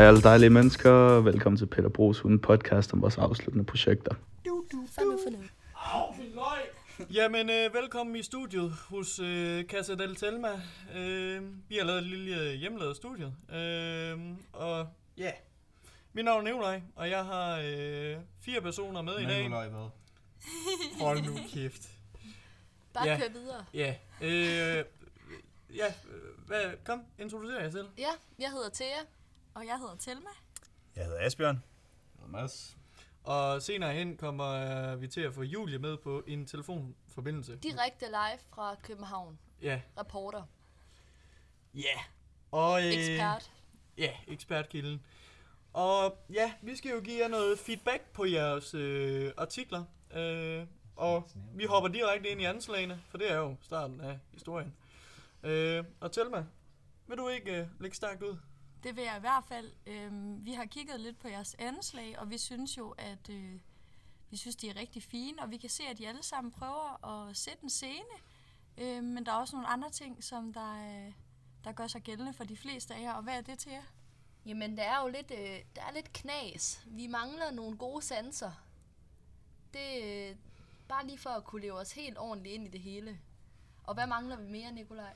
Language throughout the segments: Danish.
Hej alle dejlige mennesker, velkommen til Peter Bros Hunde podcast om vores afsluttende projekter. Du, du, nu. Jamen, øh, velkommen i studiet hos øh, Casa del Telma. Øh, vi har lavet et lille hjemmelavet studie. Øh, og ja, mit navn er Nikolaj, og jeg har øh, fire personer med i dag. Nikolaj hvad? Hold nu kæft. Bare Ja. kør videre. Ja, øh, ja, øh, hvad, kom, introducer jer selv. Ja, jeg hedder Thea. Og jeg hedder Telma. Jeg hedder Asbjørn. Mads. Og senere hen kommer øh, vi til at få Julie med på en telefonforbindelse. Direkte live fra København. Ja, Reporter. ja. Og, øh, Ekspert. Ja, ekspertkilden. Og ja, vi skal jo give jer noget feedback på jeres øh, artikler. Øh, og vi hopper direkte ind i anslagene, for det er jo starten af historien. Øh, og Telma, vil du ikke øh, lægge stærkt ud? Det vil jeg i hvert fald. Øhm, vi har kigget lidt på jeres anslag, og vi synes jo, at øh, vi synes, de er rigtig fine, og vi kan se, at de alle sammen prøver at sætte en scene. Øh, men der er også nogle andre ting, som der, øh, der gør sig gældende for de fleste af jer. Og hvad er det til jer? Jamen, der er jo lidt, øh, der er lidt knas. Vi mangler nogle gode sanser. Det er øh, bare lige for at kunne leve os helt ordentligt ind i det hele. Og hvad mangler vi mere, Nikolaj?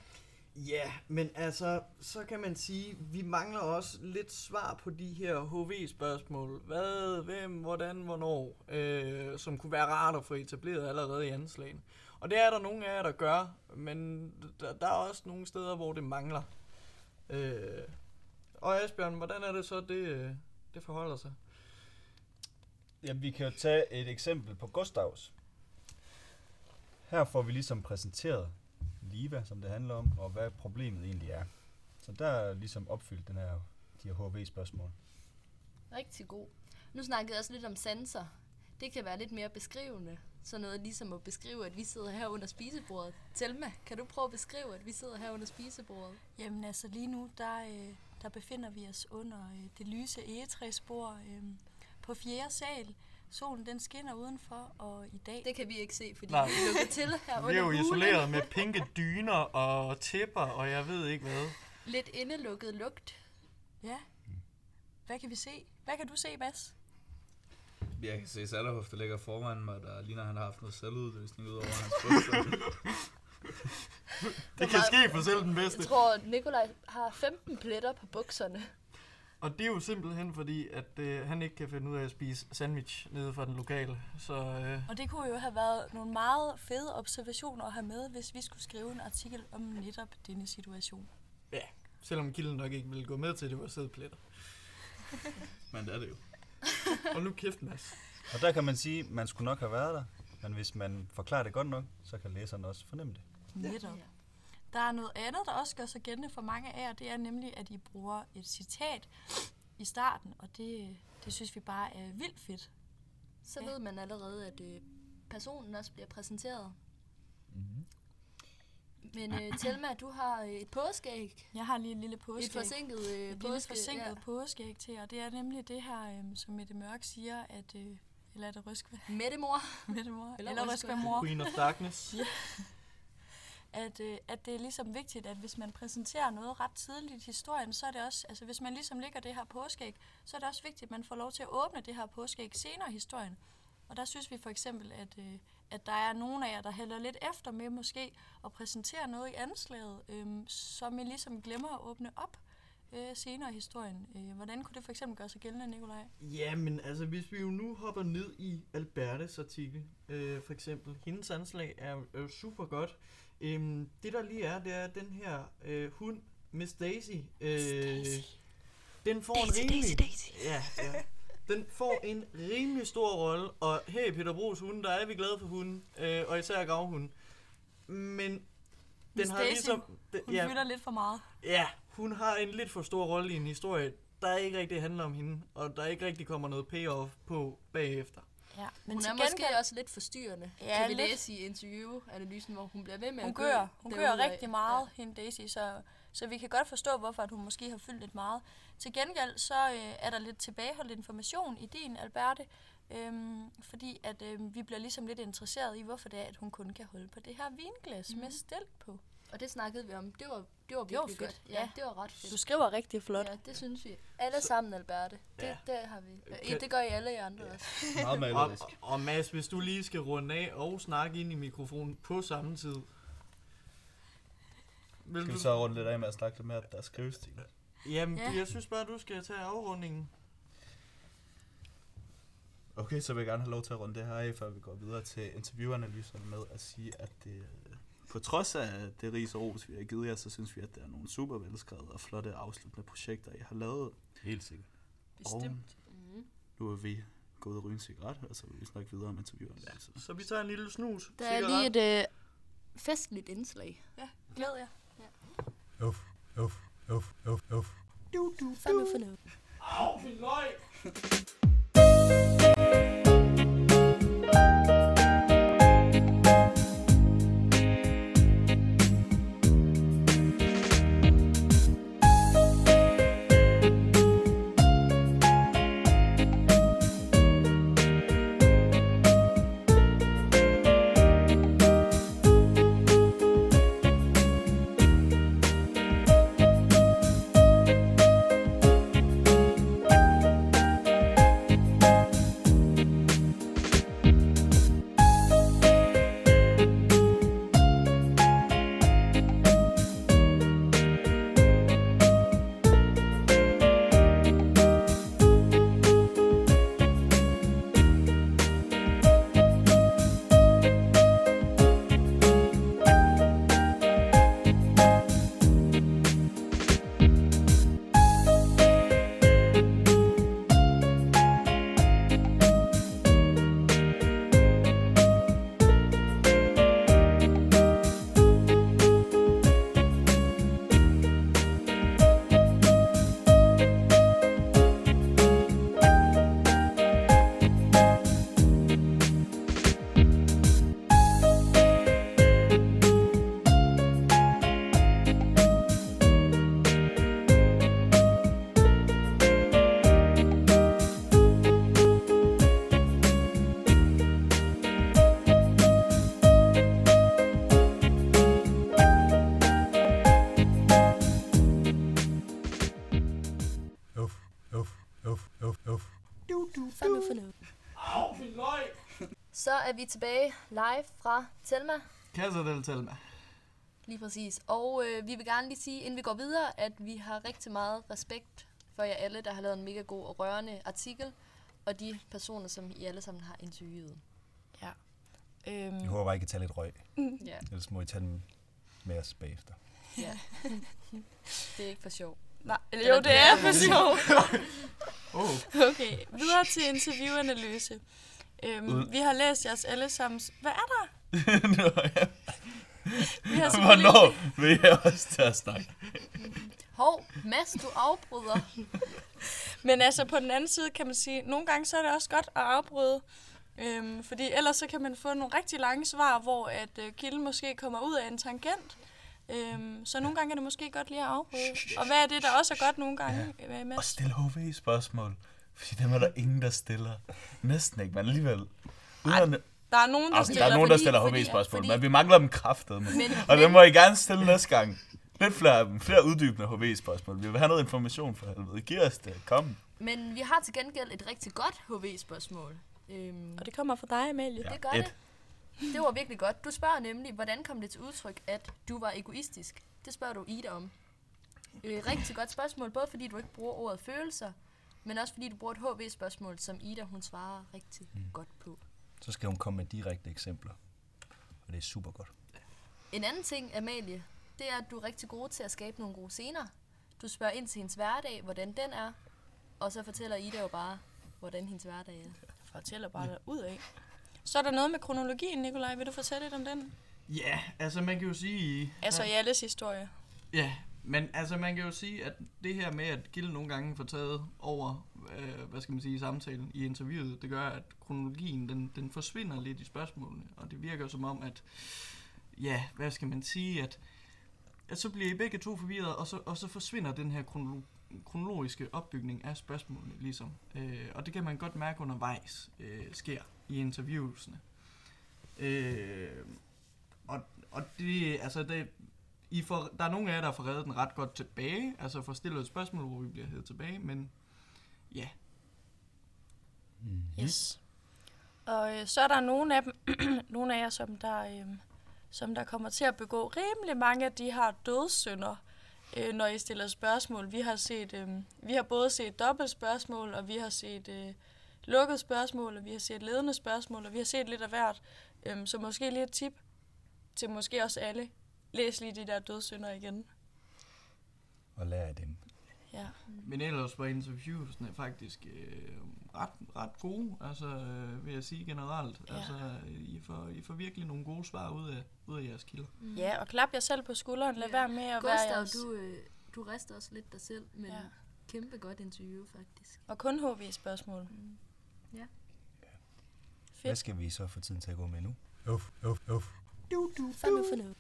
Ja, men altså, så kan man sige, vi mangler også lidt svar på de her HV-spørgsmål. Hvad, hvem, hvordan, hvornår, øh, som kunne være rart at få etableret allerede i anslagene. Og det er der nogle af jer, der gør, men der, der er også nogle steder, hvor det mangler. Øh, og Asbjørn, hvordan er det så, det, øh, det forholder sig? Jamen, vi kan jo tage et eksempel på Gustavs. Her får vi ligesom præsenteret Liva, som det handler om, og hvad problemet egentlig er. Så der er ligesom opfyldt den her, de her HV-spørgsmål. Rigtig god. Nu snakkede jeg også lidt om sanser. Det kan være lidt mere beskrivende. Så noget ligesom at beskrive, at vi sidder her under spisebordet. Telma, kan du prøve at beskrive, at vi sidder her under spisebordet? Jamen altså lige nu, der, øh, der befinder vi os under øh, det lyse egetræsbord øh, på fjerde sal. Solen den skinner udenfor, og i dag... Det kan vi ikke se, fordi Nej. vi er lukket til her Vi er jo under hulen. isoleret med pinke dyner og tæpper, og jeg ved ikke hvad. Lidt indelukket lugt. Ja. Hvad kan vi se? Hvad kan du se, Bas? Jeg kan se Sallerhof, der ligger foran mig, der ligner, han har haft noget selvudløsning ud over hans bryster. Det kan ske for selv den bedste. Jeg tror, Nikolaj har 15 pletter på bukserne. Og det er jo simpelthen fordi, at øh, han ikke kan finde ud af at spise sandwich nede fra den lokale. Så øh, Og det kunne jo have været nogle meget fede observationer at have med, hvis vi skulle skrive en artikel om netop denne situation. ja, selvom kilden nok ikke ville gå med til, at det var sædpletter. Men det er det jo. Og nu kæft, Mads. Og der kan man sige, at man skulle nok have været der, men hvis man forklarer det godt nok, så kan læseren også fornemme det. Netop. Der er noget andet, der også gør sig gældende for mange af jer, det er nemlig, at I bruger et citat i starten, og det, det synes vi bare er vildt fedt. Så Ja. ved man allerede, at øh, personen også bliver præsenteret. Mm-hmm. Men øh, Telma, du har øh, et påskeæg. Jeg har lige en lille Et påskeæg. forsinket øh, et lille påske. forsinket Ja. påskeæg til, og det er nemlig det her, øhm, som Mette Mørk siger, at... Øh, eller er det Røskva? Mette mor. Mette Mor? Eller Eller, Røskva. Røskva Mor. Queen of Darkness. at, øh, at det er ligesom vigtigt, at hvis man præsenterer noget ret tidligt i historien, så er det også, altså hvis man ligesom ligger det her påskeæg, så er det også vigtigt, at man får lov til at åbne det her påskeæg senere i historien. Og der synes vi for eksempel, at, øh, at der er nogle af jer, der hælder lidt efter med måske at præsentere noget i anslaget, øh, som I ligesom glemmer at åbne op øh, senere i historien. Øh, hvordan kunne det for eksempel gøre sig gældende, Nikolaj? Ja, men altså, hvis vi jo nu hopper ned i Albertes artikel, øh, for eksempel, hendes anslag er, er jo super godt. Øhm, det der lige er, det er at den her øh, hund, Miss Daisy, øh, den får en rimelig... Ja, ja. Den får en rimelig stor rolle, og her i Peter Bros hunde, der er vi glade for hunden, øh, og især gravhunden. Men den Miss har Daisy, ligesom... Den, Hun ja. fylder lidt for meget. Ja, hun har en lidt for stor rolle i en historie, der ikke rigtig handler om hende, og der ikke rigtig kommer noget payoff på bagefter. Ja, Men hun er måske gengæld- også lidt forstyrrende. Ja, kan vi lidt. læse i interviewanalysen, hvor hun bliver ved med Hun at gør, hun gør rigtig meget, ja. hende Daisy, så, så vi kan godt forstå, hvorfor at hun måske har fyldt lidt meget. Til gengæld så øh, er der lidt tilbageholdt information i din, Alberte, øhm, fordi at øh, vi bliver ligesom lidt interesseret i, hvorfor det er, at hun kun kan holde på det her vinglas mm. med stilk på. Og det snakkede vi om. Det var, det var Det var virkelig fedt, godt. ja. Ja, det var ret fedt. Du skriver rigtig flot. Ja, det synes vi. Alle sammen, Alberte. Det, Ja. det har vi. Kan- Ja, det gør I alle i andre også. Meget Og, malerisk. og Mads, hvis du lige skal runde af og snakke ind i mikrofonen på samme tid. Vil Skal du? vi så runde lidt af med at snakke lidt mere, at der er skrivestil? Jamen, Ja. jeg synes bare, du skal tage afrundingen. Okay, så vil jeg gerne have lov til at runde det her af, før vi går videre til interviewanalyserne med at sige, at det, øh, på trods af det ris og ros, vi har givet jer, så synes vi, at det er nogle super velskrevet og flotte afsluttende projekter, I har lavet. Helt sikkert. Bestemt. Mm. Nu er vi gået og ryge en cigaret, og så vil vi snakke videre om interviewanalyserne. Så vi tager en lille snus. Der er lige et øh, festligt indslag. Glæd jer. Uff, uff, uff, uff, uff. Fandme fornøjet. Au, min løg! Er vi tilbage live fra Telma. Casa del Telma. Lige præcis. Og øh, vi vil gerne lige sige, inden vi går videre, at vi har rigtig meget respekt for jer alle, der har lavet en mega god og rørende artikel, og de personer, som I alle sammen har interviewet. Øhm, Jeg håber bare, I kan tage lidt røg, Ja, ellers må I tage den med os bagefter. ja. det er ikke for sjov. nej, jo, det er for sjov. Oh, Okay, videre til interviewanalyse. Øhm, Ud. vi har læst jeres allesammens... Hvad er der? Nå, ja. Vi har selvfølgelig- Hvornår vil jeg også til at snakke? Hov, Mads, du afbryder. Men altså på den anden side kan man sige, nogle gange så er det også godt at afbryde. Øhm, fordi ellers så kan man få nogle rigtig lange svar, hvor at øh, kilden måske kommer ud af en tangent. Øhm, så nogle gange er det måske godt lige at afbryde. Og hvad er det, der også er godt nogle gange, ja. med Og stille HV-spørgsmål. Fordi dem er der ingen, der stiller. Næsten ikke, men alligevel. Uden Der er nogen, der altså, stiller... der er nogen, der stiller HV-spørgsmål, fordi- men vi mangler dem kraftet. Men, Og men, dem må I gerne stille næste gang. Lidt flere. Flere uddybende HV-spørgsmål. Vi vil have noget information for helvede. Giv os det. Kom. men vi har til gengæld et rigtig godt HV-spørgsmål. Øhm, Og det kommer fra dig, Amalie. det gør et. det. Det var virkelig godt. Du spørger nemlig, hvordan kom det til udtryk, at du var egoistisk? Det spørger du Ida om. Øh, rigtig godt spørgsmål, både fordi du ikke bruger ordet følelser, men også fordi du bruger et HV-spørgsmål, som Ida hun svarer rigtig mm. godt på. Så skal hun komme med direkte eksempler. Og det er super godt. En anden ting, Amalie, det er, at du er rigtig god til at skabe nogle gode scener. Du spørger ind til hendes hverdag, hvordan den er, og så fortæller Ida jo bare, hvordan hendes hverdag er. Fortæller bare ud af. Så er der noget med kronologien, Nikolaj. Vil du fortælle lidt om den? Ja, altså man kan jo sige... Altså i alles historie. Ja, men altså man kan jo sige, at det her med, at Gilde nogle gange får taget over, øh, hvad skal man sige, samtalen i interviewet, det gør, at kronologien, den, den forsvinder lidt i spørgsmålene, og det virker som om, at, ja, hvad skal man sige, at, at så bliver I begge to forvirret, og så, og så forsvinder den her kronolo- kronologiske opbygning af spørgsmålene, ligesom. Øh, og det kan man godt mærke undervejs øh, sker i interviewsene. Øh, og, og det, altså det, i får, der er nogle af jer, der får reddet den ret godt tilbage, altså får stillet et spørgsmål, hvor vi bliver hævet tilbage, men ja, Mm. Yes. Og øh, så er der nogle af dem, nogle af jer, som der, øh, som der kommer til at begå rimelig mange af de her dødssynder, øh, når I stiller spørgsmål. Vi har set, øh, vi har både set dobbelt spørgsmål, og vi har set øh, lukket spørgsmål, og vi har set ledende spørgsmål, og vi har set lidt af hvert. Øh, så måske lige et tip til måske også alle. Læs lige de der dødssynder igen. Og lære af dem. Ja. men ellers var interviewsene faktisk øh, ret, ret gode, altså øh, vil jeg sige generelt. Ja. Altså, I får, I får virkelig nogle gode svar ud af, ud af jeres kilder. Mm. ja, og klap jer selv på skulderen. Lad Ja. være med at være Gustav, jeres... du, øh, du rester også lidt dig selv, men Ja. kæmpe godt interview, faktisk. Og kun HV-spørgsmål. Mm. Ja. Hvad Fedt. skal vi så få tiden til at gå med nu? Uff, uff, uff. For nu, for nu.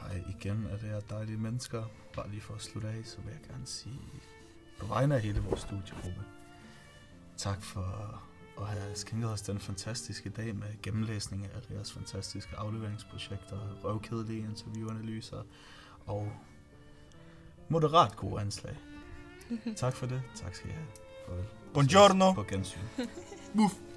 Hej igen er det her dejlige mennesker. Bare lige for at slutte af, så vil jeg gerne sige på vegne af hele vores studiegruppe. Tak for at have skænket os den fantastiske dag med gennemlæsning af deres fantastiske afleveringsprojekter, røvkedelige interviewanalyser og moderat gode anslag. tak for det. Tak skal I have. Farvel. Buongiorno. På gensyn. Muff!